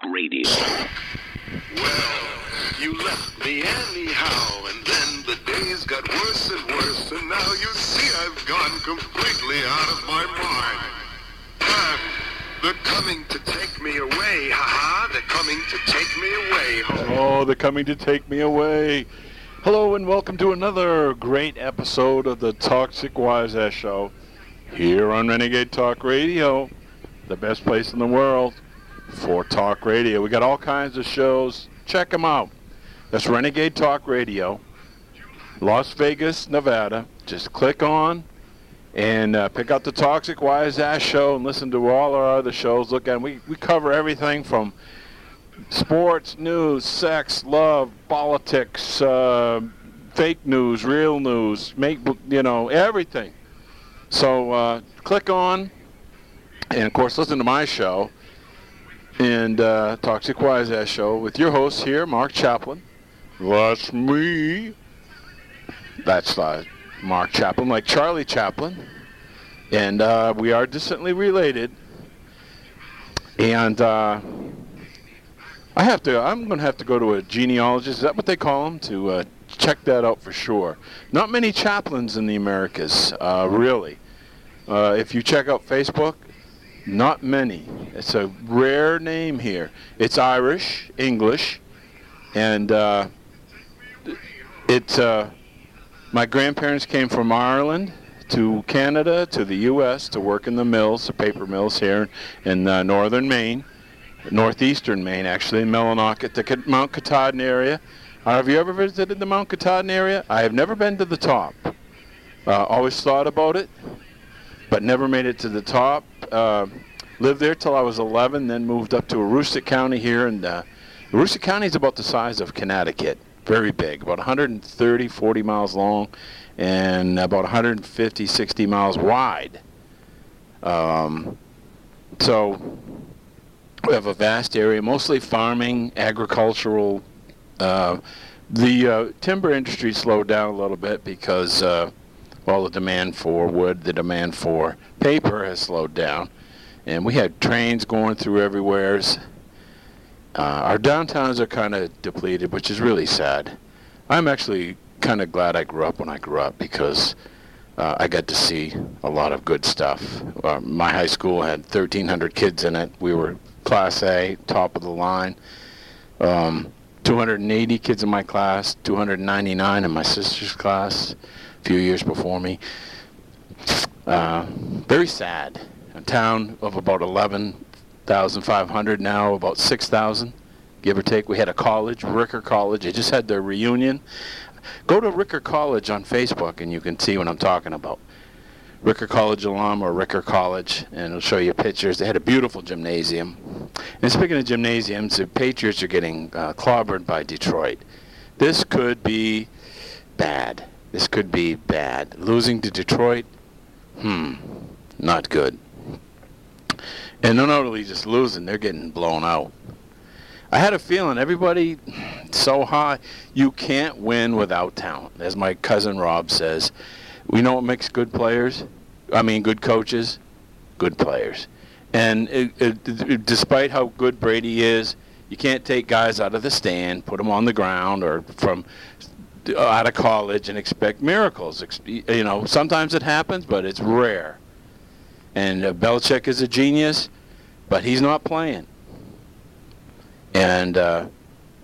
Talk Radio. Well, you left me anyhow, and then the days got worse and worse, and now you see I've gone completely out of my mind. Ah, they're coming to take me away, ha-ha, they're coming to take me away. Oh, they're coming to take me away. Hello and welcome to another great episode of the Toxic Wise Ass Show here on Renegade Talk Radio, the best place in the world for talk radio. We got all kinds of shows. Check them out. That's Renegade Talk Radio, Las Vegas, Nevada. Just click on and uh, pick out the Toxic Wise Ass Show and listen to all our other shows. Look at we we cover everything from sports, news, sex, love, politics, uh, fake news, real news, make you know everything. So uh, click on, and of course listen to my show and uh, Toxic Wise Ass Show with your host here, Mark Chaplin. That's me. That's uh, Mark Chaplin, like Charlie Chaplin, and uh, we are distantly related. And uh, I have to. I'm going to have to go to a genealogist. Is that what they call them? To uh, check that out for sure. Not many Chaplins in the Americas, uh, really. Uh, if you check out Facebook, not many. It's a rare name here. It's Irish, English, and uh, it. Uh, my grandparents came from Ireland to Canada to the U.S. to work in the mills, the paper mills here in uh, northern Maine, northeastern Maine, actually, in Millinocket, the Mount Katahdin area. Uh, have you ever visited the Mount Katahdin area? I have never been to the top. Uh, always thought about it, but never made it to the top. Uh, lived there till I was 11, then moved up to Aroostook County here, and uh, Aroostook County is about the size of Connecticut, very big, about 130, 40 miles long, and about 150, 60 miles wide. Um, so we have a vast area, mostly farming, agricultural. Uh, the uh, timber industry slowed down a little bit because uh, well, the demand for wood, the demand for paper has slowed down, and we had trains going through everywhere. Uh, our downtowns are kind of depleted, which is really sad. I'm actually kind of glad I grew up when I grew up because uh, I got to see a lot of good stuff. Uh, my high school had 1,300 kids in it. We were Class A, top of the line. Um, 280 kids in my class, 299 in my sister's class few years before me. Uh, very sad. A town of about 11,500 now, about 6,000, give or take. We had a college, Ricker College. They just had their reunion. Go to Ricker College on Facebook and you can see what I'm talking about. Ricker College alum or Ricker College, and it'll show you pictures. They had a beautiful gymnasium. And speaking of gymnasiums, the Patriots are getting uh, clobbered by Detroit. This could be bad. This could be bad. Losing to Detroit, hmm, not good. And they're not only just losing, they're getting blown out. I had a feeling everybody so high, you can't win without talent. As my cousin Rob says, we know what makes good players. I mean, good coaches, good players. And it, it, it, despite how good Brady is, you can't take guys out of the stand, put them on the ground, or from out of college and expect miracles. You know, sometimes it happens, but it's rare. And uh, Belichick is a genius, but he's not playing. And uh,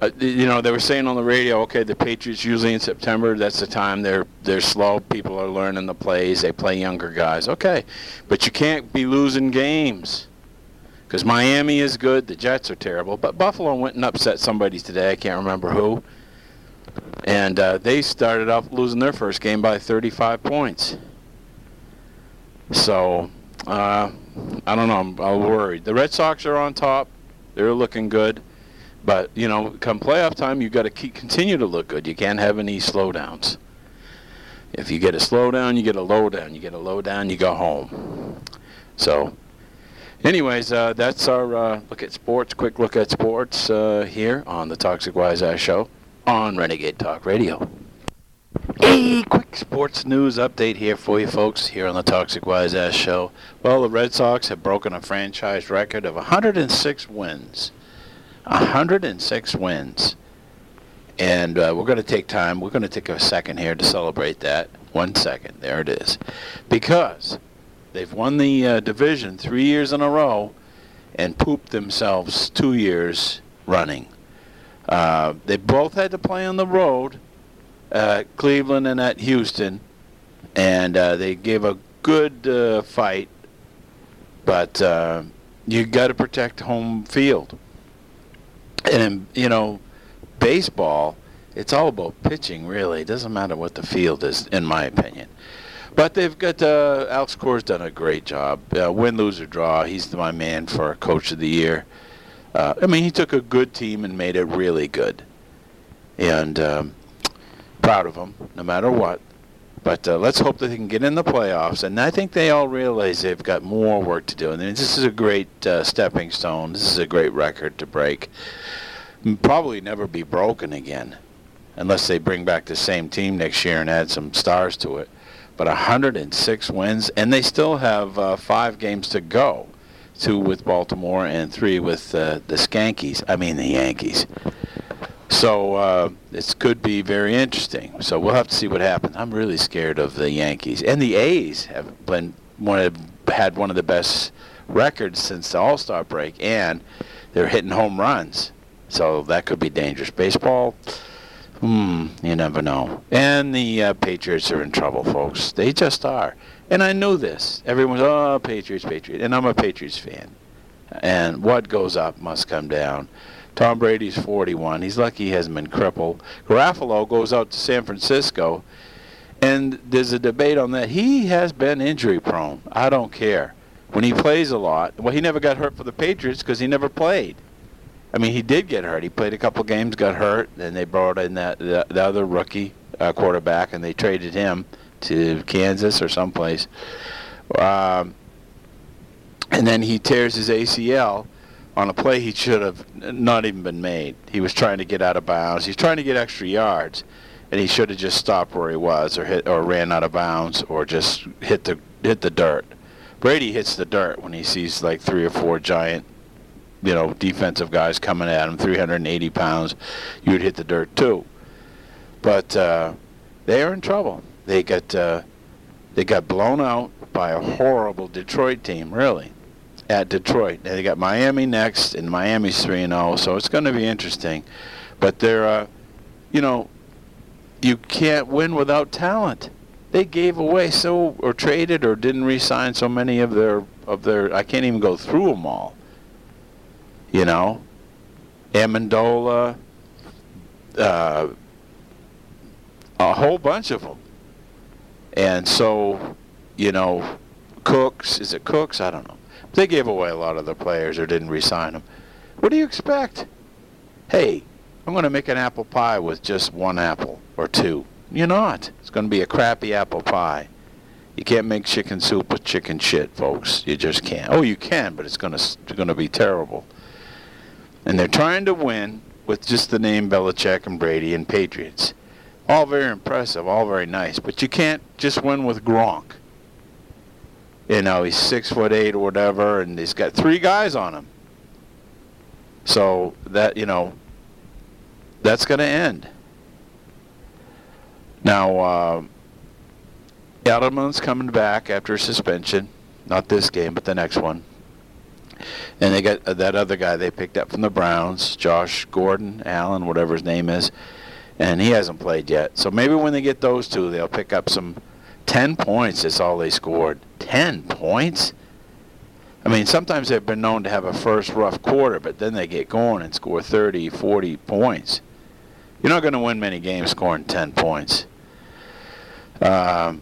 uh, you know, they were saying on the radio, okay, the Patriots usually in September, that's the time they're they're slow. People are learning the plays. They play younger guys. Okay, but you can't be losing games because Miami is good. The Jets are terrible. But Buffalo went and upset somebody today. I can't remember who. And uh, they started off losing their first game by 35 points. So uh, I don't know. I'm, I'm worried. The Red Sox are on top. They're looking good. But you know, come playoff time, you've got to keep continue to look good. You can't have any slowdowns. If you get a slowdown, you get a lowdown. You get a lowdown, you go home. So, anyways, uh, that's our uh, look at sports. Quick look at sports uh, here on the Toxic Wise Ass Show on Renegade Talk Radio. A quick sports news update here for you folks here on the Toxic Wise Ass Show. Well, the Red Sox have broken a franchise record of 106 wins. 106 wins. And uh, we're going to take time. We're going to take a second here to celebrate that. One second. There it is. Because they've won the uh, division three years in a row and pooped themselves two years running. Uh, they both had to play on the road, uh, Cleveland and at Houston, and uh, they gave a good uh, fight, but uh, you got to protect home field. And you know, baseball, it's all about pitching. Really, it doesn't matter what the field is, in my opinion. But they've got Alex Cora's done a great job. Win, lose or draw, he's my man for Coach of the Year. Uh, I mean, he took a good team and made it really good, and um, proud of him, no matter what. But uh, let's hope that they can get in the playoffs. And I think they all realize they've got more work to do. And this is a great uh, stepping stone. This is a great record to break. Probably never be broken again, unless they bring back the same team next year and add some stars to it but 106 wins, and they still have uh, five games to go. Two with Baltimore and three with uh, the Skankies. I mean the Yankees. So uh, this could be very interesting. So we'll have to see what happens. I'm really scared of the Yankees and the A's have been one of, had one of the best records since the All Star break, and they're hitting home runs. So that could be dangerous. Baseball Hmm, you never know. And the uh, Patriots are in trouble, folks. They just are. And I know this. Everyone's, oh, Patriots, Patriots. And I'm a Patriots fan. And what goes up must come down. Tom Brady's 41. He's lucky he hasn't been crippled. Garafolo goes out to San Francisco, and there's a debate on that. He has been injury prone. I don't care. When he plays a lot, well, he never got hurt for the Patriots because he never played. I mean, he did get hurt. He played a couple games, got hurt, and they brought in that the, the other rookie uh, quarterback, and they traded him to Kansas or someplace. Um, and then he tears his ACL on a play he should have not even been made. He was trying to get out of bounds. He's trying to get extra yards, and he should have just stopped where he was, or hit, or ran out of bounds, or just hit the hit the dirt. Brady hits the dirt when he sees like three or four giant you know, defensive guys coming at him, 380 pounds, you'd hit the dirt too. But uh, they are in trouble. They got uh, they got blown out by a horrible Detroit team, really, at Detroit. And they got Miami next, and Miami's 3 and 0, so it's going to be interesting. But they're, uh, you know, you can't win without talent. They gave away so, or traded, or didn't re-sign so many of their of their. I can't even go through them all you know, Amendola, uh, a whole bunch of them. And so, you know, Cooks, is it Cooks? I don't know. They gave away a lot of the players or didn't resign them. What do you expect? Hey, I'm going to make an apple pie with just one apple or two. You're not. It's going to be a crappy apple pie. You can't make chicken soup with chicken shit, folks. You just can't. Oh, you can, but it's going to it's going to be terrible. And they're trying to win with just the name Belichick and Brady and Patriots. All very impressive, all very nice, but you can't just win with Gronk. You know, he's six foot eight or whatever, and he's got three guys on him. So that you know, that's going to end. Now, uh, Edelman's coming back after suspension. Not this game, but the next one. And they got uh, that other guy they picked up from the Browns, Josh Gordon, Allen, whatever his name is, and he hasn't played yet. So maybe when they get those two, they'll pick up some. Ten points is all they scored. Ten points? I mean, sometimes they've been known to have a first rough quarter, but then they get going and score 30, 40 points. You're not going to win many games scoring 10 points. Um,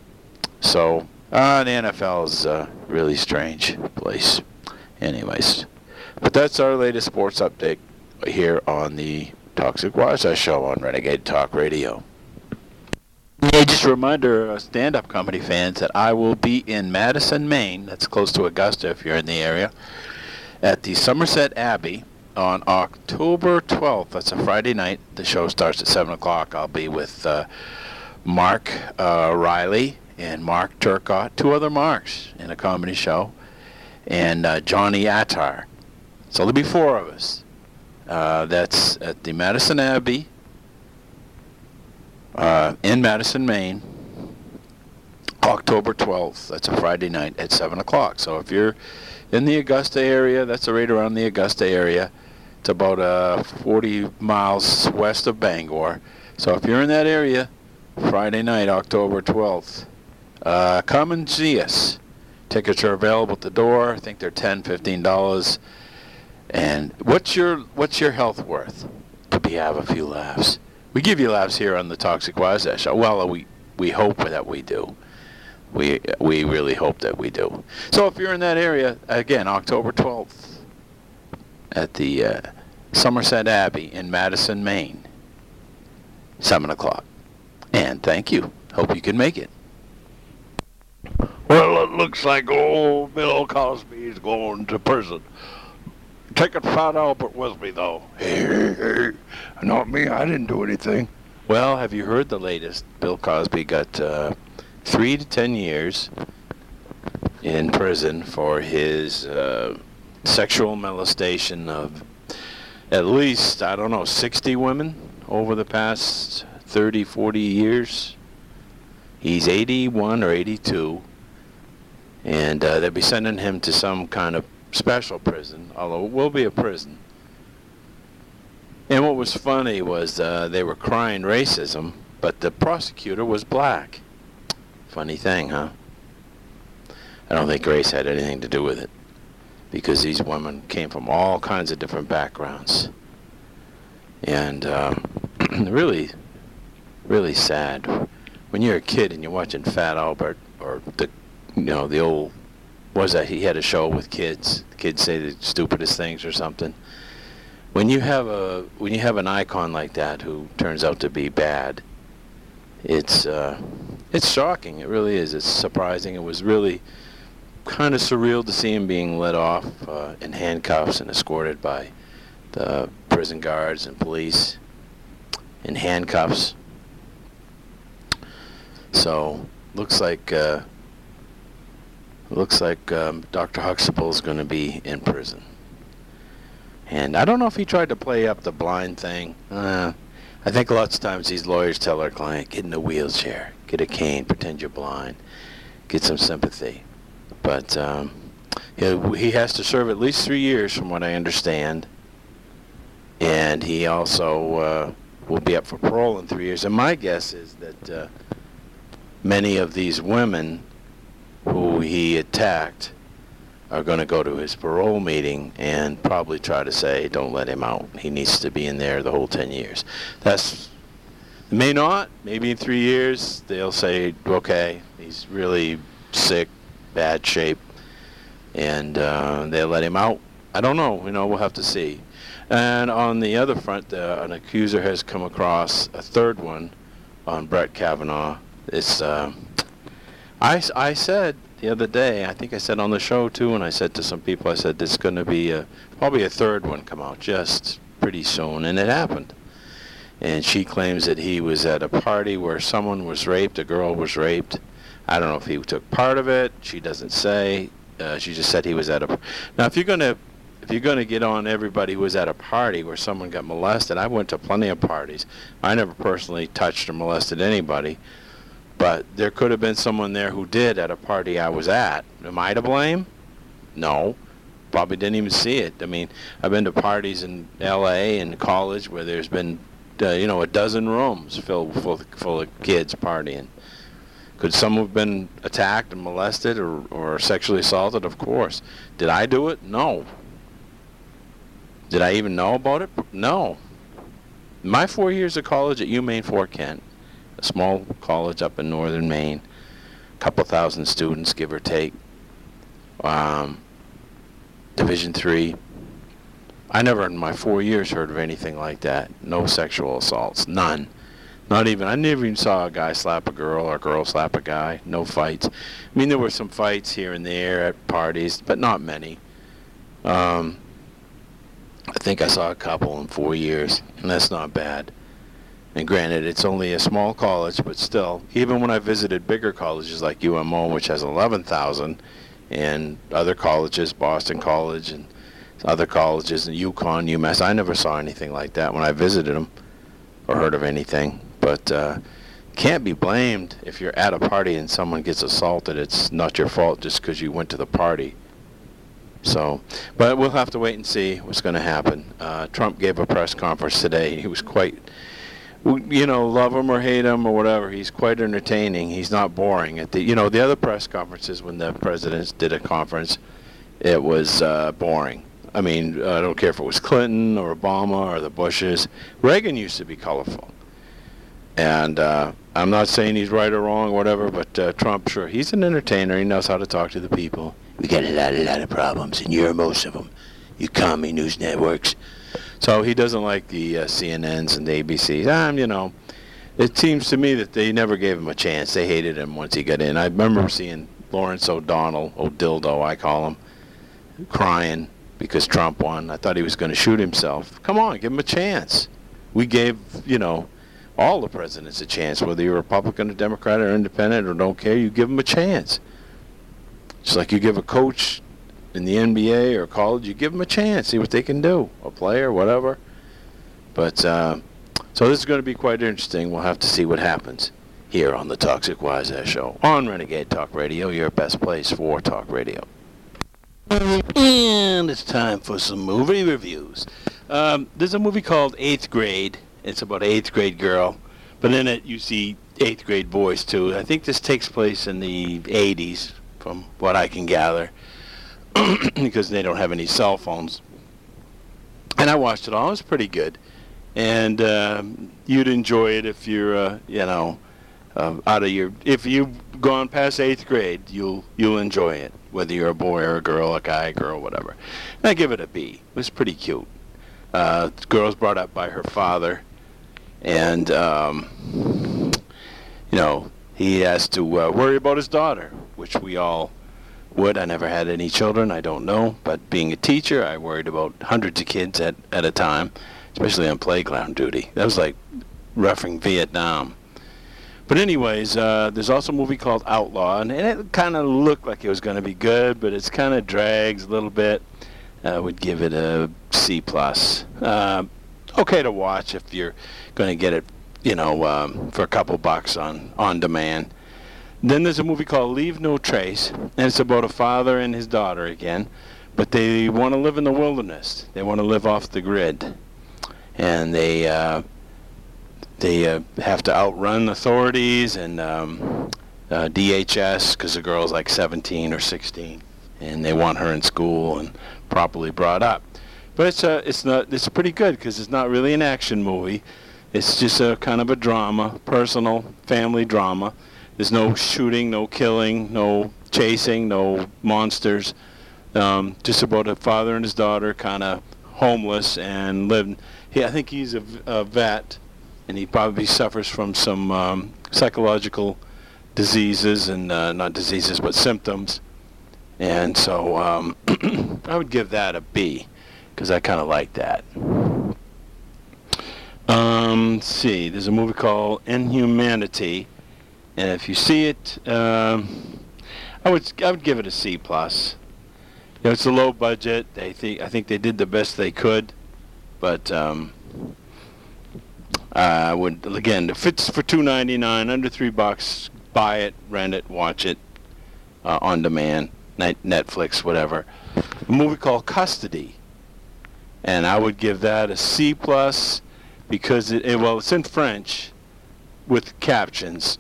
so, uh, the NFL is a really strange place. Anyways, but that's our latest sports update here on the Toxic Wise Ass Show on Renegade Talk Radio. Yeah, just a reminder, uh, stand-up comedy fans, that I will be in Madison, Maine. That's close to Augusta if you're in the area. At the Somerset Abbey on October 12th. That's a Friday night. The show starts at 7 o'clock. I'll be with uh, Mark uh, Riley and Mark Turcott, two other Marks in a comedy show and uh, Johnny Attar. So there'll be four of us. Uh, that's at the Madison Abbey uh, in Madison, Maine, October 12th. That's a Friday night at 7 o'clock. So if you're in the Augusta area, that's right around the Augusta area. It's about uh, 40 miles west of Bangor. So if you're in that area, Friday night, October 12th, uh, come and see us. Tickets are available at the door. I think they're $10, $15. And what's your what's your health worth? To be have a few laughs. We give you laughs here on the Toxic Wise Show. Well, we we hope that we do. We we really hope that we do. So if you're in that area, again, October 12th at the uh, Somerset Abbey in Madison, Maine, seven o'clock. And thank you. Hope you can make it. Well, it looks like old Bill Cosby is going to prison. Taking Fat Albert with me, though. Hey, hey, not me. I didn't do anything. Well, have you heard the latest? Bill Cosby got uh, three to ten years in prison for his uh, sexual molestation of at least, I don't know, 60 women over the past 30, 40 years. He's 81 or 82, and uh, they'll be sending him to some kind of special prison, although it will be a prison. And what was funny was uh, they were crying racism, but the prosecutor was black. Funny thing, huh? I don't think race had anything to do with it, because these women came from all kinds of different backgrounds. And um, really, really sad. When you're a kid and you're watching Fat Albert or the, you know, the old was that he had a show with kids. Kids say the stupidest things or something. When you have a when you have an icon like that who turns out to be bad, it's uh, it's shocking. It really is. It's surprising. It was really kind of surreal to see him being let off uh, in handcuffs and escorted by the prison guards and police in handcuffs. So looks like uh, looks like um, Dr. Huxtable is going to be in prison. And I don't know if he tried to play up the blind thing. Uh, I think lots of times these lawyers tell their client, get in a wheelchair, get a cane, pretend you're blind, get some sympathy. But um, he has to serve at least three years, from what I understand. And he also uh, will be up for parole in three years. And my guess is that uh, many of these women who he attacked are going to go to his parole meeting and probably try to say, don't let him out. He needs to be in there the whole 10 years. That's may not. Maybe in three years they'll say, okay, he's really sick, bad shape, and uh, they'll let him out. I don't know. You know, we'll have to see. And on the other front, uh, an accuser has come across a third one on Brett Kavanaugh. It's uh, I, I said the other day, I think I said on the show too, and I said to some people, I said there's going to be a, probably a third one come out just pretty soon, and it happened. And she claims that he was at a party where someone was raped, a girl was raped. I don't know if he took part of it. She doesn't say. Uh, she just said he was at a. Now, if you're to if you're going to get on everybody who was at a party where someone got molested, I went to plenty of parties. I never personally touched or molested anybody. But there could have been someone there who did at a party I was at. Am I to blame? No. Probably didn't even see it. I mean, I've been to parties in L.A. and college where there's been, uh, you know, a dozen rooms filled full, full of kids partying. Could someone have been attacked and molested or, or sexually assaulted? Of course. Did I do it? No. Did I even know about it? No. My four years of college at UMaine Fort Kent, small college up in northern Maine, a couple thousand students, give or take. Um, Division three. I never in my four years heard of anything like that. No sexual assaults, none. Not even. I never even saw a guy slap a girl or a girl slap a guy. No fights. I mean, there were some fights here and there at parties, but not many. Um, I think I saw a couple in four years, and that's not bad. And granted, it's only a small college, but still, even when I visited bigger colleges like UMO, which has 11,000, and other colleges, Boston College and other colleges in UConn, UMass. I never saw anything like that when I visited them or heard of anything. But uh, can't be blamed if you're at a party and someone gets assaulted. It's not your fault just because you went to the party. So, but we'll have to wait and see what's going to happen. Uh, Trump gave a press conference today. He was quite, you know, love him or hate him or whatever. He's quite entertaining. He's not boring. At the, you know, the other press conferences when the presidents did a conference, it was uh, boring. I mean, I don't care if it was Clinton or Obama or the Bushes. Reagan used to be colorful. And uh, I'm not saying he's right or wrong or whatever, but uh, Trump, sure, he's an entertainer. He knows how to talk to the people. We got a lot, a lot of problems, and you're most of them. You commie news networks. So he doesn't like the uh, CNNs and the ABCs. Um, you know, it seems to me that they never gave him a chance. They hated him once he got in. I remember seeing Lawrence O'Donnell, O'Dildo, I call him, crying because Trump won. I thought he was going to shoot himself. Come on, give him a chance. We gave, you know, all the presidents a chance, whether you're Republican or Democrat or Independent or don't care. You give them a chance. It's like you give a coach in the NBA or college, you give them a chance, see what they can do, a player, whatever. But uh, so this is going to be quite interesting. We'll have to see what happens here on the Toxic Wise Show on Renegade Talk Radio, your best place for talk radio. And it's time for some movie reviews. Um, there's a movie called Eighth Grade. It's about an eighth grade girl, but in it you see eighth grade boys too. I think this takes place in the 80s, from what I can gather, because they don't have any cell phones. And I watched it all. It was pretty good, and um, you'd enjoy it if you're, uh, you know, uh, out of your. If you've gone past eighth grade, you'll you'll enjoy it whether you're a boy or a girl, a guy, a girl, whatever. And I give it a B. It was pretty cute. Uh, the girl's brought up by her father, and um, you know he has to uh, worry about his daughter, which we all would. I never had any children. I don't know, but being a teacher, I worried about hundreds of kids at at a time, especially on playground duty. That was like roughing Vietnam. But anyways, uh, there's also a movie called Outlaw, and, it kind of looked like it was going to be good, but it's kind of drags a little bit. I would give it a C plus. Uh, okay to watch if you're going to get it, you know, um, for a couple bucks on on demand. Then there's a movie called Leave No Trace, and it's about a father and his daughter again, but they want to live in the wilderness. They want to live off the grid, and they uh, they uh, have to outrun authorities and um, uh, DHS because the girl's like 17 or 16, and they want her in school and properly brought up. But it's uh, it's not it's pretty good because it's not really an action movie. It's just a kind of a drama, personal family drama. There's no shooting, no killing, no chasing, no monsters. Um, just about a father and his daughter, kind of homeless and living. He, I think he's a, vet and he probably suffers from some um, psychological diseases and uh, not diseases but symptoms. And so um, I would give that a B because I kind of like that. Um, let's see, there's a movie called Inhumanity, and if you see it, um, I would I would give it a C plus. You know, it's a low budget. They think I think they did the best they could, but um, I would again if it's for two ninety nine, under three bucks, buy it, rent it, watch it uh, on demand, Netflix, whatever. A movie called Custody, and I would give that a C plus because it, it well it's in French with captions,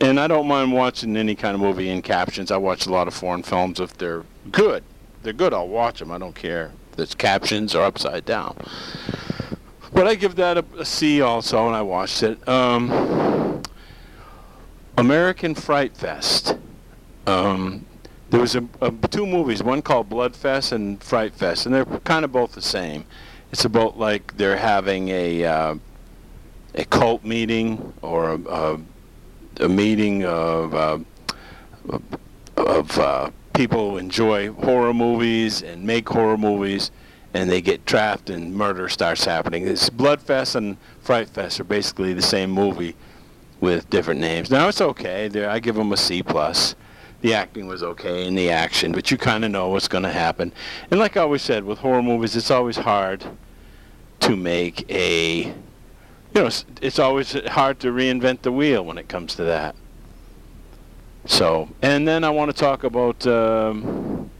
and I don't mind watching any kind of movie in captions. I watch a lot of foreign films if they're good. They're good. I'll watch them. I don't care if there's captions or upside down. But I give that a, a C also, and I watched it. Um, American Fright Fest. Um, there was a, a, two movies, one called Blood Fest and Fright Fest, and they're kind of both the same. It's about like they're having a uh, a cult meeting or a, a, a meeting of uh, of uh, people who enjoy horror movies and make horror movies and they get trapped and murder starts happening. It's Bloodfest and Fright Fest are basically the same movie with different names. Now it's okay. They're, I give them a C plus. the acting was okay in the action, but you kind of know what's going to happen. And like I always said, with horror movies, it's always hard to make a, you know, it's, it's always hard to reinvent the wheel when it comes to that. So, and then I want to talk about um,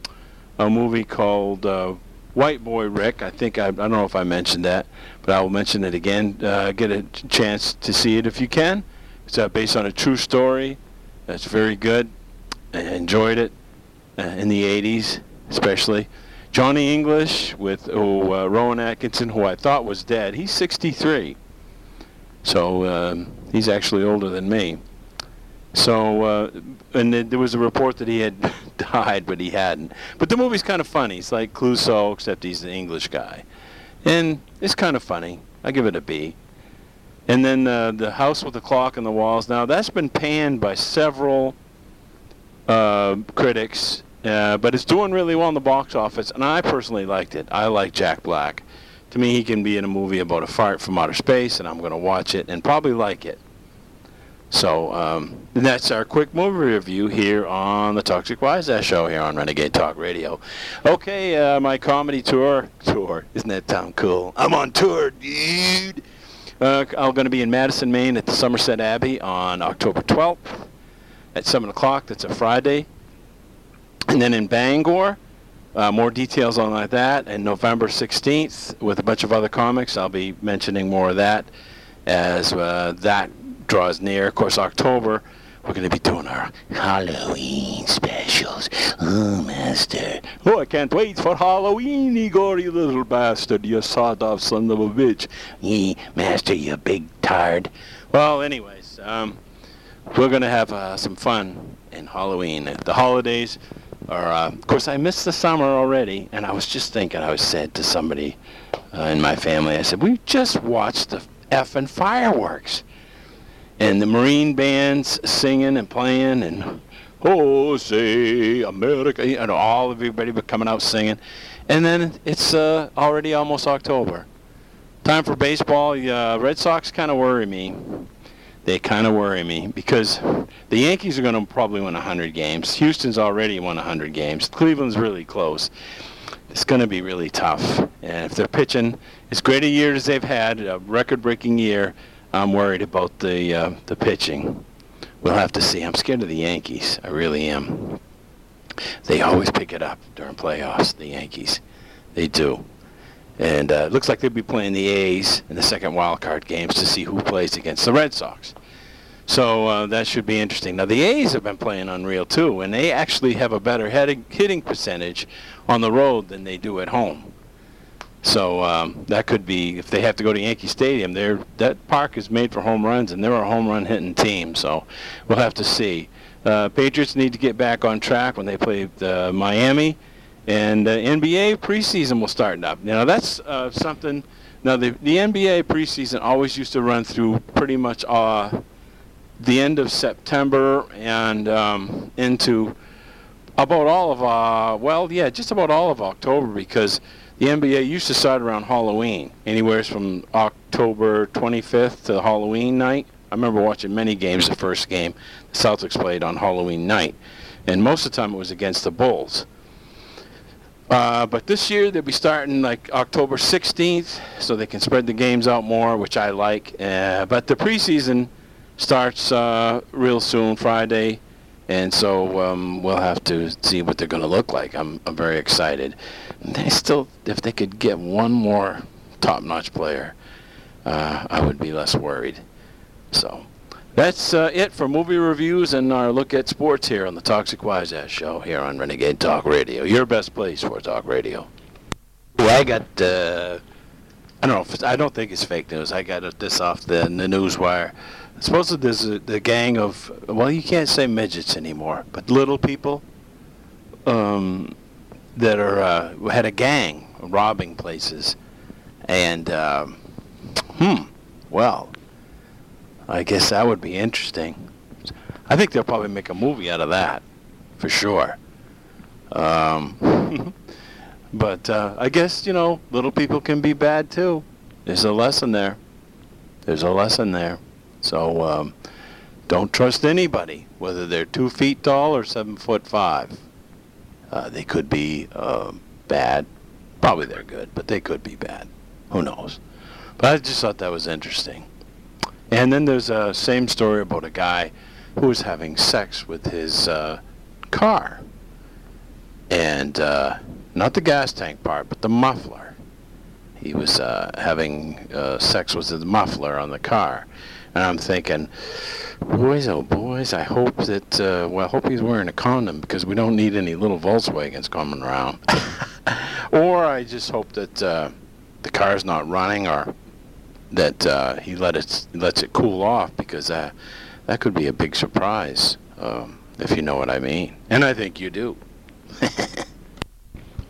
a movie called uh, White Boy Rick. I think I, I don't know if I mentioned that, but I will mention it again. Uh, get a chance to see it if you can. It's uh, based on a true story. It's very good. I enjoyed it uh, in the 80s, especially. Johnny English with oh, uh, Rowan Atkinson, who I thought was dead. He's 63, so um, he's actually older than me. So, uh, and there was a report that he had died, but he hadn't. But the movie's kind of funny. It's like Clouseau, except he's the English guy, and it's kind of funny. I give it a B. And then uh, the House with the Clock on the Walls. Now that's been panned by several uh, critics, uh, but it's doing really well in the box office, and I personally liked it. I like Jack Black. To me, he can be in a movie about a fart from outer space, and I'm going to watch it and probably like it. So um, that's our quick movie review here on the Toxic Wise Ass Show here on Renegade Talk Radio. Okay, uh, my comedy tour. Tour. Isn't that sound cool? I'm on tour, dude. Uh, I'm going to be in Madison, Maine at the Somerset Abbey on October 12th at 7 o'clock. That's a Friday. And then in Bangor, uh, more details on like that. And November 16th, with a bunch of other comics, I'll be mentioning more of that as uh, that draws near. Of course, October, we're going to be doing our Halloween specials. Oh, Master. Oh, I can't wait for Halloween, Igor, you little bastard, you sawed-off son of a bitch. Ye, Master, you big tard. Well, anyways, um, we're going to have uh, some fun in Halloween. The holidays are, uh, of course, I missed the summer already, and I was just thinking, I was said to somebody uh, in my family, I said, we just watched the effing fireworks. And the Marine bands singing and playing, and oh, say America, know, all of everybody coming out singing. And then it's uh, already almost October. Time for baseball. Uh, Red Sox kind of worry me they kind of worry me because the Yankees are going to probably win 100 games. Houston's already won 100 games. Cleveland's really close. It's going to be really tough. And if they're pitching as great a year as they've had, a record-breaking year, I'm worried about the uh, the pitching. We'll have to see. I'm scared of the Yankees. I really am. They always pick it up during playoffs. The Yankees, they do. And uh, it looks like they'll be playing the A's in the second wild card games to see who plays against the Red Sox. So uh, that should be interesting. Now the A's have been playing unreal too, and they actually have a better hitting, percentage on the road than they do at home. So um, that could be if they have to go to Yankee Stadium. They're, that park is made for home runs, and they're a home run hitting team. So we'll have to see. Uh, Patriots need to get back on track when they play uh, Miami and uh, NBA preseason will start up. Now that's uh, something. Now the the NBA preseason always used to run through pretty much uh, the end of September and um, into about all of uh, well yeah just about all of October because the NBA used to start around Halloween, anywhere from October 25th to Halloween night. I remember watching many games. The first game, the Celtics played on Halloween night, and most of the time it was against the Bulls. Uh, but this year they'll be starting like October 16th, so they can spread the games out more, which I like. Uh, but the preseason starts uh, real soon, Friday, and so um, we'll have to see what they're going to look like. I'm, I'm very excited. They still, if they could get one more top-notch player, uh, I would be less worried. So. That's uh, it for movie reviews and our look at sports here on the Toxic Wise Ass Show here on Renegade Talk Radio. Your best place for talk radio. I got, uh, I don't know, I don't think it's fake news. I got this off the, the news wire. Supposedly there's a, the gang of, well, you can't say midgets anymore, but little people um, that are, uh, had a gang robbing places. And, um, hmm, well, I guess that would be interesting. I think they'll probably make a movie out of that, for sure. Um, but uh, I guess you know, little people can be bad too. There's a lesson there. There's a lesson there. So um, don't trust anybody, whether they're two feet tall or seven foot five. Uh, they could be uh, bad. Probably they're good, but they could be bad. Who knows? But I just thought that was interesting. And then there's a same story about a guy who was having sex with his uh, car. And uh, not the gas tank part, but the muffler. He was uh, having uh, sex with the muffler on the car. And I'm thinking, boys, oh boys, I hope that, uh, well, I hope he's wearing a condom because we don't need any little Volkswagens coming around. or I just hope that uh, the car's not running or that uh, he let it lets it cool off because uh, that could be a big surprise, um, if you know what I mean. And I think you do.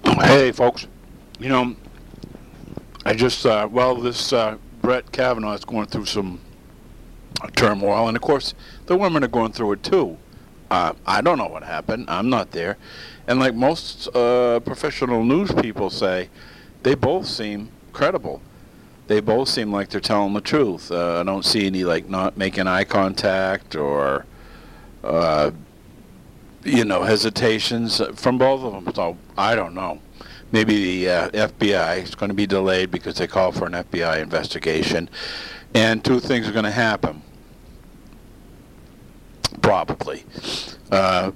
hey, folks. You know, I just, uh, well, this uh, Brett Kavanaugh is going through some turmoil, and of course, the women are going through it too. Uh, I don't know what happened. I'm not there. And like most uh, professional news people say, they both seem credible. They both seem like they're telling the truth. Uh, I don't see any like not making eye contact or, uh, you know, hesitations from both of them. So I don't know. Maybe the uh, FBI is going to be delayed because they call for an FBI investigation, and two things are going to happen probably. Uh,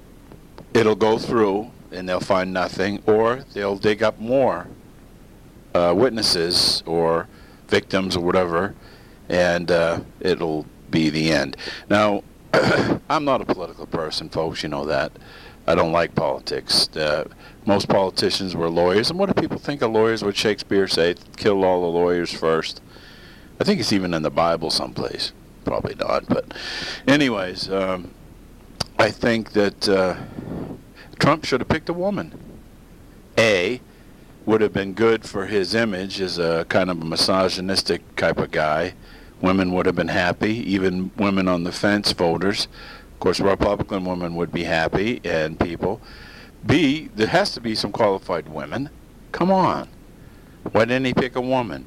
it'll go through and they'll find nothing, or they'll dig up more uh, witnesses or victims or whatever, and uh, it'll be the end. Now, I'm not a political person, folks. You know that. I don't like politics. Uh, most politicians were lawyers, and what do people think of lawyers? What Shakespeare say? Kill all the lawyers first. I think it's even in the Bible someplace. Probably not, but anyways, um, I think that uh, Trump should have picked a woman. A would have been good for his image as a kind of a misogynistic type of guy. Women would have been happy, even women on the fence voters. Of course, Republican women would be happy, and people. B, there has to be some qualified women. Come on. Why didn't he pick a woman?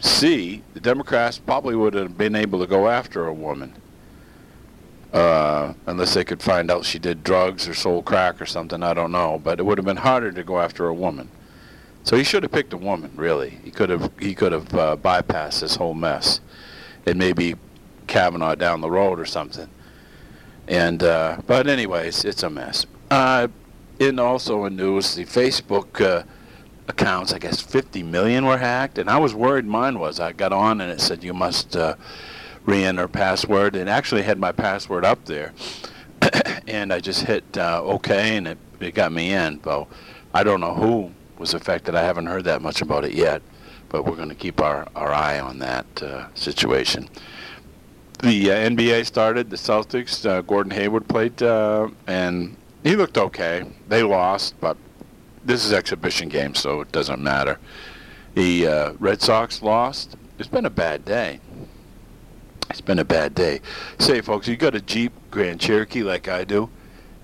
C, the Democrats probably would have been able to go after a woman. Uh, unless they could find out she did drugs or sold crack or something, I don't know. But it would have been harder to go after a woman. So he should have picked a woman, really. He could have he could have uh, bypassed this whole mess, and maybe Kavanaugh down the road or something. And uh, but anyways, it's a mess. Uh, also in news, the Facebook uh, accounts, I guess 50 million were hacked, and I was worried mine was. I got on and it said you must uh, re-enter password, and actually had my password up there, and I just hit uh, OK, and it, it got me in. So I don't know who was affected. I haven't heard that much about it yet, but we're going to keep our, our eye on that uh, situation. The uh, NBA started. The Celtics. Uh, Gordon Hayward played, uh, and he looked okay. They lost, but this is exhibition game, so it doesn't matter. The uh, Red Sox lost. It's been a bad day. It's been a bad day. Say, folks, you got a Jeep Grand Cherokee like I do,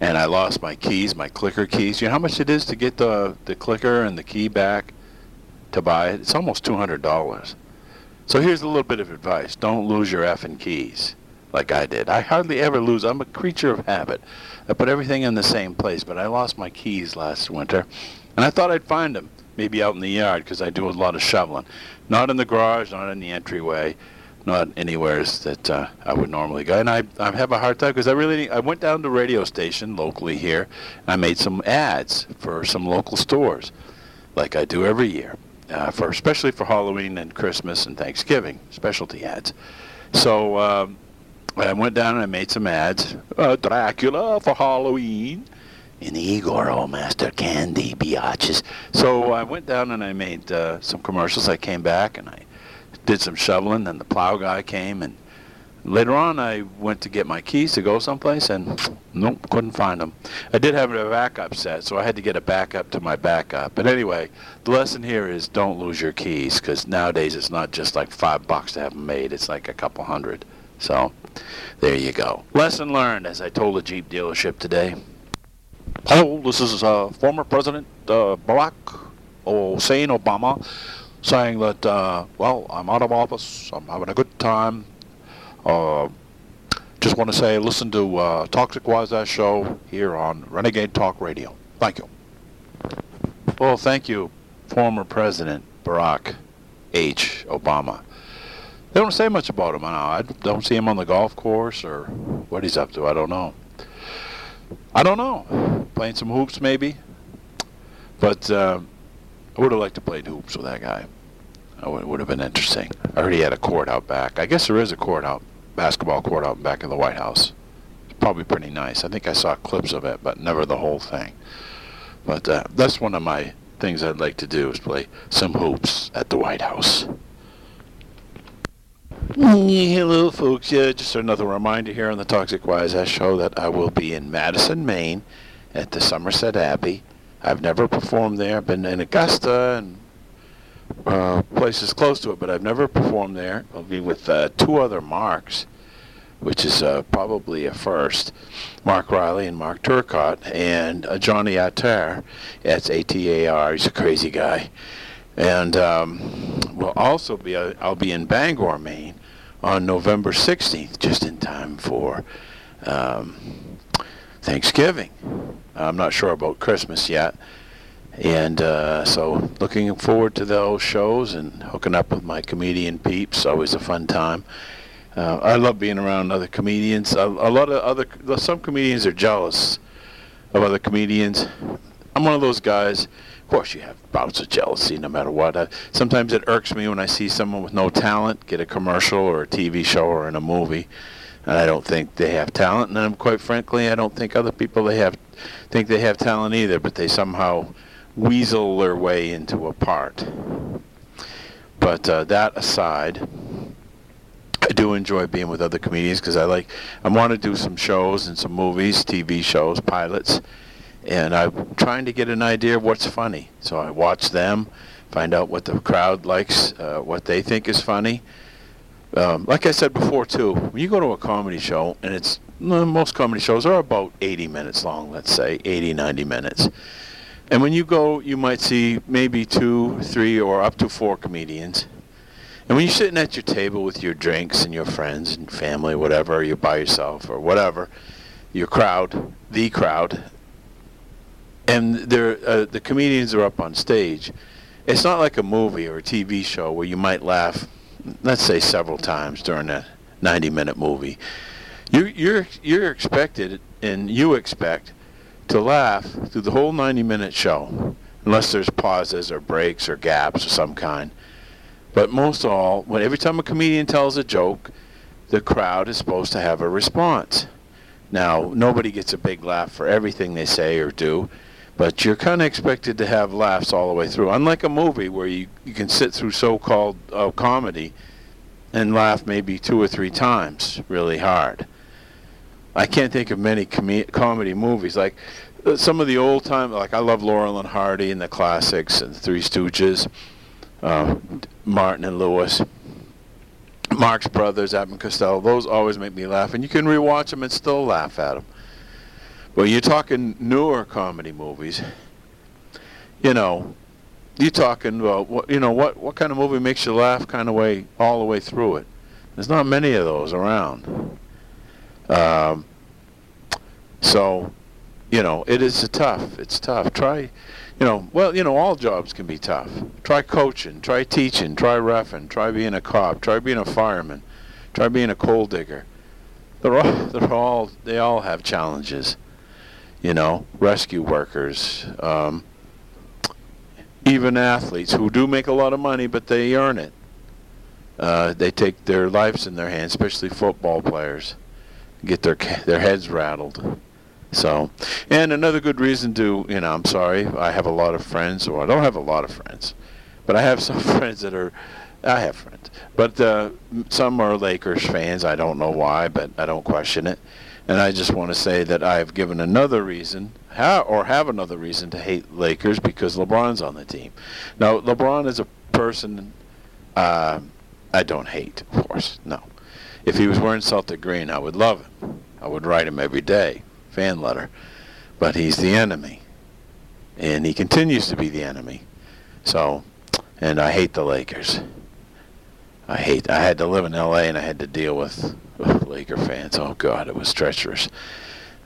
and I lost my keys, my clicker keys. You know how much it is to get the the clicker and the key back to buy it? It's almost two hundred dollars. So here's a little bit of advice: don't lose your effing keys like I did. I hardly ever lose. I'm a creature of habit. I put everything in the same place, but I lost my keys last winter, and I thought I'd find them, maybe out in the yard, because I do a lot of shoveling. Not in the garage, not in the entryway, not anywhere that uh, I would normally go. And I, I have a hard time because I really I went down to radio station locally here, and I made some ads for some local stores, like I do every year, uh, for especially for Halloween and Christmas and Thanksgiving, specialty ads. So. Um, I went down and I made some ads. Uh, Dracula for Halloween. And Igor, oh, Master Candy, biatches. So I went down and I made uh, some commercials. I came back and I did some shoveling. Then the plow guy came. And later on, I went to get my keys to go someplace and nope, couldn't find them. I did have a backup set, so I had to get a backup to my backup. But anyway, the lesson here is don't lose your keys because nowadays it's not just like five bucks to have them made. It's like a couple hundred. So there you go. Lesson learned, as I told a Jeep dealership today. Hello, this is uh, former President uh, Barack Hussein Obama saying that, uh, well, I'm out of office, I'm having a good time. Uh, just want to say listen to uh, Toxic Wise Ass Show here on Renegade Talk Radio. Thank you. Well, thank you, former President Barack H. Obama. They don't say much about him now. I don't see him on the golf course or what he's up to. I don't know. I don't know. Playing some hoops maybe. But uh, I would have liked to play hoops with that guy. It would have been interesting. I heard he had a court out back. I guess there is a court out, basketball court out back of the White House. It's probably pretty nice. I think I saw clips of it, but never the whole thing. But uh, that's one of my things I'd like to do is play some hoops at the White House. Hello, folks. Yeah, just another reminder here on the Toxic Wise Ass Show that I will be in Madison, Maine, at the Somerset Abbey. I've never performed there. I've been in Augusta and uh, places close to it, but I've never performed there. I'll be with uh, two other Marks, which is uh, probably a first. Mark Riley and Mark Turcott, and uh, Johnny Atar. That's A-T-A-R. He's a crazy guy. And um, we'll also be, uh, I'll be in Bangor, Maine on November 16th, just in time for um, Thanksgiving. I'm not sure about Christmas yet. And uh, so looking forward to those shows and hooking up with my comedian peeps. Always a fun time. Uh, I love being around other comedians. A, a, lot of other, some comedians are jealous of other comedians. I'm one of those guys. Course, you have bouts of jealousy no matter what. Uh, sometimes it irks me when I see someone with no talent get a commercial or a TV show or in a movie, and I don't think they have talent. And then, quite frankly, I don't think other people they have think they have talent either. But they somehow weasel their way into a part. But uh, that aside, I do enjoy being with other comedians because I like, I want to do some shows and some movies, TV shows, pilots, and I'm trying to get an idea of what's funny. So I watch them, find out what the crowd likes, uh, what they think is funny. Um, like I said before too, when you go to a comedy show and it's most comedy shows are about 80 minutes long, let's say 80, 90 minutes. And when you go, you might see maybe two, three, or up to four comedians. And when you're sitting at your table with your drinks and your friends and family, whatever, you're by yourself or whatever, your crowd, the crowd, and they're, uh, the comedians are up on stage. It's not like a movie or a TV show where you might laugh, let's say several times during a 90-minute movie. You, you're you're expected, and you expect to laugh through the whole 90 minute show, unless there's pauses or breaks or gaps of some kind. But most of all, when every time a comedian tells a joke, the crowd is supposed to have a response. Now, nobody gets a big laugh for everything they say or do, but you're kind of expected to have laughs all the way through. Unlike a movie where you, you can sit through so-called uh, comedy and laugh maybe two or three times really hard. I can't think of many com- comedy movies like uh, some of the old time. Like I love Laurel and Hardy and the classics and Three Stooges, uh, Martin and Lewis, Marx Brothers, Abbott and Costello. Those always make me laugh, and you can rewatch them and still laugh at them. But you're talking newer comedy movies. You know, you're talking about what you know what what kind of movie makes you laugh kind of way all the way through it. There's not many of those around. Um, so, you know, it is tough. It's tough. Try, you know, well, you know, all jobs can be tough. Try coaching, try teaching, try refing, try being a cop, try being a fireman, try being a coal digger. They're all, they're all, they all have challenges. You know, rescue workers, um, even athletes who do make a lot of money, but they earn it. Uh, they take their lives in their hands, especially football players get their their heads rattled. So, and another good reason to, you know, I'm sorry, I have a lot of friends, or I don't have a lot of friends, but I have some friends that are, I have friends, but uh, some are Lakers fans. I don't know why, but I don't question it. And I just want to say that I've given another reason, ha- or have another reason to hate Lakers because LeBron's on the team. Now, LeBron is a person uh, I don't hate, of course, no. If he was wearing Celtic green, I would love him. I would write him every day, fan letter. But he's the enemy. And he continues to be the enemy. So, and I hate the Lakers. I hate, I had to live in LA and I had to deal with Laker fans. Oh God, it was treacherous.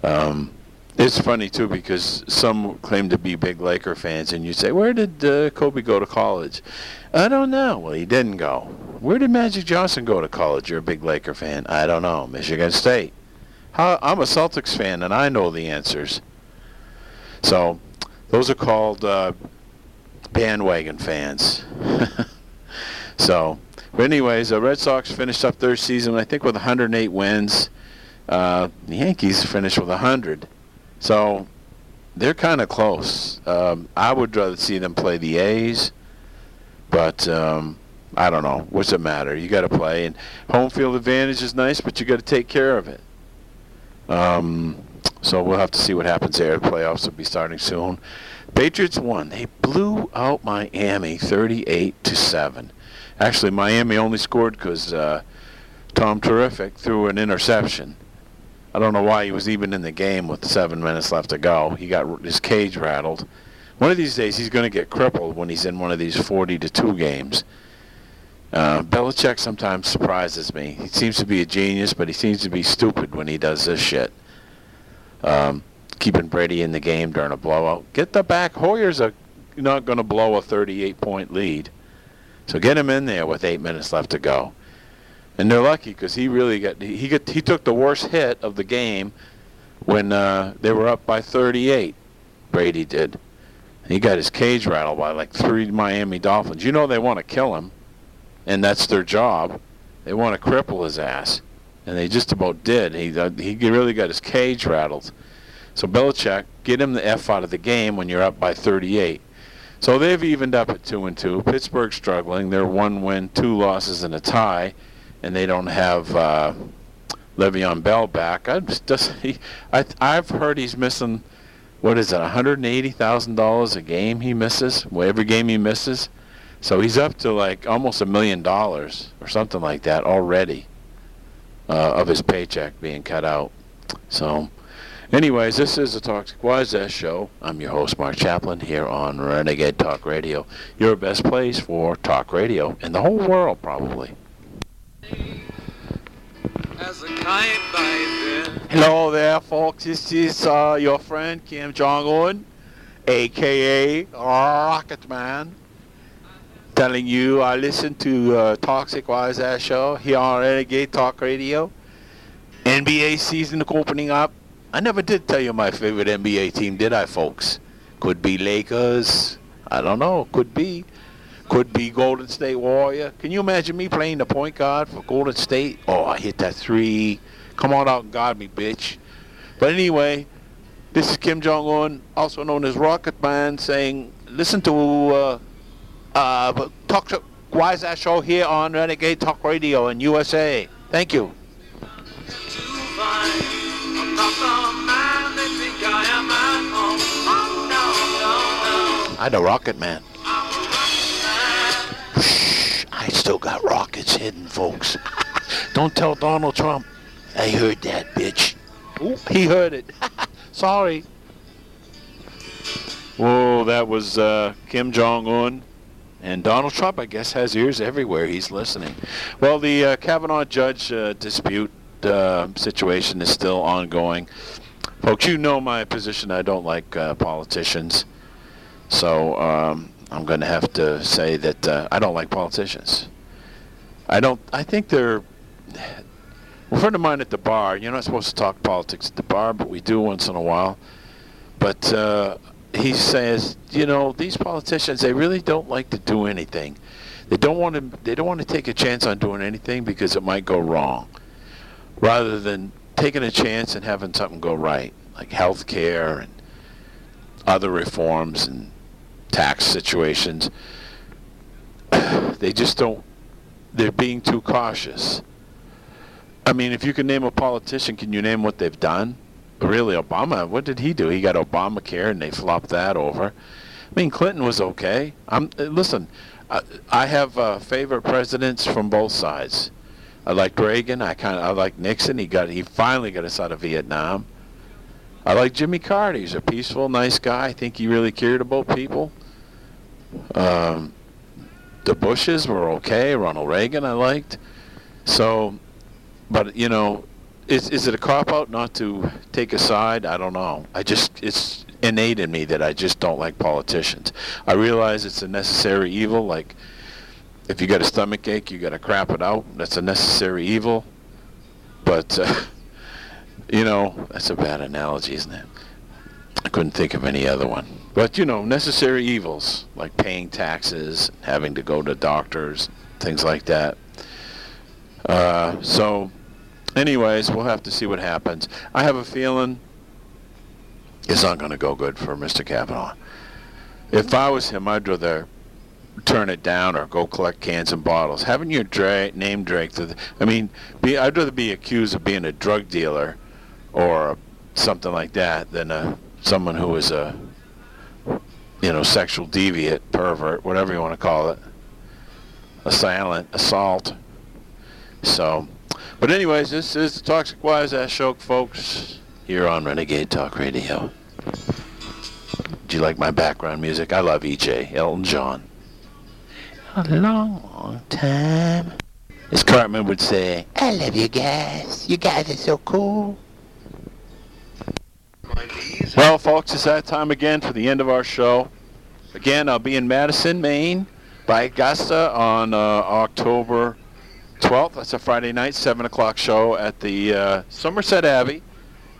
Um, it's funny too because some claim to be big Laker fans, and you say, "Where did uh, Kobe go to college?" I don't know. Well, he didn't go. Where did Magic Johnson go to college? You're a big Laker fan. I don't know. Michigan State. How, I'm a Celtics fan, and I know the answers. So, those are called uh, bandwagon fans. so, but anyways, the Red Sox finished up their season, I think, with 108 wins. Uh, the Yankees finished with 100. So they're kind of close. Um, I would rather see them play the A's, but um, I don't know. What's the matter? You got to play, and home field advantage is nice, but you got to take care of it. Um, so we'll have to see what happens there. The playoffs will be starting soon. Patriots won. They blew out Miami 38 to seven. Actually, Miami only scored because uh, Tom Terrific threw an interception. I don't know why he was even in the game with seven minutes left to go. He got his cage rattled. One of these days, he's going to get crippled when he's in one of these 40 to two games. Uh, Belichick sometimes surprises me. He seems to be a genius, but he seems to be stupid when he does this shit. Um, keeping Brady in the game during a blowout. Get the back. Hoyer's a, not going to blow a 38-point lead. So get him in there with eight minutes left to go. And they're lucky because he really got he got he took the worst hit of the game when uh, they were up by 38. Brady did. He got his cage rattled by like three Miami Dolphins. You know they want to kill him, and that's their job. They want to cripple his ass, and they just about did. He uh, he really got his cage rattled. So Belichick, get him the f out of the game when you're up by 38. So they've evened up at two and two. Pittsburgh struggling. They're one win, two losses, and a tie, and they don't have uh, Le'Veon Bell back. I just he, I I've heard he's missing. What is it? One hundred and eighty thousand dollars a game he misses. Well, every game he misses. So he's up to like almost a million dollars or something like that already uh, of his paycheck being cut out. So. Anyways, this is the Toxic Wise Ass Show. I'm your host, Mark Chaplin, here on Renegade Talk Radio. Your best place for talk radio in the whole world, probably. Hello there, folks. This is uh, your friend Kim Jong Un, aka Rocket Man, telling you I listen to uh, Toxic Wise Ass Show here on Renegade Talk Radio. NBA season opening up. I never did tell you my favorite NBA team, did I, folks? Could be Lakers. I don't know. Could be. Could be Golden State Warrior. Can you imagine me playing the point guard for Golden State? Oh, I hit that three. Come on out and guard me, bitch. But anyway, this is Kim Jong Un, also known as Rocket Man, saying, listen to uh, uh, Talk Wise Ass Show here on Renegade Talk Radio in USA. Thank you. I the Rocket Man. Shh, I still got rockets hidden, folks. Don't tell Donald Trump. I heard that, bitch. Oop, he heard it. Sorry. Whoa, that was uh, Kim Jong Un. And Donald Trump, I guess, has ears everywhere. He's listening. Well, the uh, Kavanaugh judge uh, dispute uh, situation is still ongoing. Folks, you know my position. I don't like uh, politicians. So um, I'm going to have to say that uh, I don't like politicians. I don't. I think they're. A friend of mine at the bar. You're not supposed to talk politics at the bar, but we do once in a while. But uh, he says, you know, these politicians they really don't like to do anything. They don't want to. They don't want to take a chance on doing anything because it might go wrong. Rather than taking a chance and having something go right, like health care and other reforms and tax situations. They just don't, they're being too cautious. I mean, if you can name a politician, can you name what they've done? Really, Obama, what did he do? He got Obamacare and they flopped that over. I mean, Clinton was okay. I'm, listen, I, I have uh, favorite presidents from both sides. I like Reagan. I kind of I like Nixon. He got he finally got us out of Vietnam. I like Jimmy Carter. He's a peaceful, nice guy. I think he really cared about people. Um, the Bushes were okay. Ronald Reagan I liked. So but you know, is is it a cop out not to take a side? I don't know. I just it's innate in me that I just don't like politicians. I realize it's a necessary evil. Like if you got a stomach ache, you got to crap it out. That's a necessary evil. But uh, you know, that's a bad analogy, isn't it? I couldn't think of any other one. But you know, necessary evils like paying taxes, having to go to doctors, things like that. Uh, so, anyways, we'll have to see what happens. I have a feeling it's not going to go good for Mr. Kavanaugh. If I was him, I'd rather turn it down or go collect cans and bottles. Having your dra- name dragged I mean, be, I'd rather be accused of being a drug dealer or something like that than a, someone who is a, you know, sexual deviant, pervert, whatever you want to call it, a silent assault. So, but anyways, this is the Toxic Wise Ass folks, here on Renegade Talk Radio. Do you like my background music? I love EJ, Elton John. A long, long time. As Cartman would say, I love you guys. You guys are so cool. Well, folks, it's that time again for the end of our show. Again, I'll be in Madison, Maine, by Augusta on uh, October 12th. That's a Friday night, 7 o'clock show at the uh, Somerset Abbey.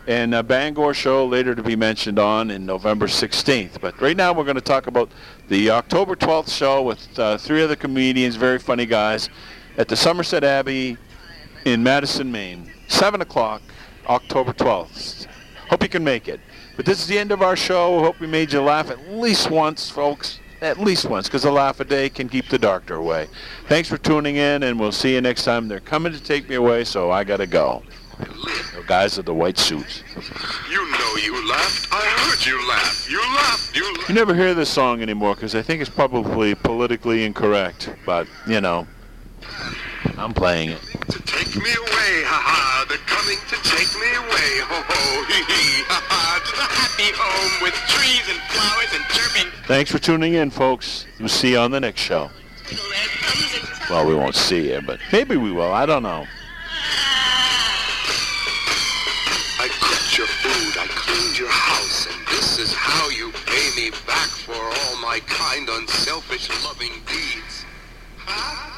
And a Bangor show later to be mentioned on in November 16th. But right now we're going to talk about the October 12th show with uh, three other comedians, very funny guys, at the Somerset Abbey in Madison, Maine. 7 o'clock, October 12th. Hope you can make it. But this is the end of our show. Hope we made you laugh at least once, folks. At least once, because a laugh a day can keep the doctor away. Thanks for tuning in, and we'll see you next time. They're coming to take me away, so I got to go. The guys with the white suits. You know you laughed. I heard you laugh. You laughed. You laughed. You never hear this song anymore because I think it's probably politically incorrect. But, you know, I'm playing it. To take me away, ha ha. They're coming to take me away, ho ho, hee hee, ha ha. To the happy home with trees and flowers and chirping. Thanks for tuning in, folks. We'll see you on the next show. Well, we won't see you, but maybe we will. I don't know. How you pay me back for all my kind, unselfish, loving deeds. Huh?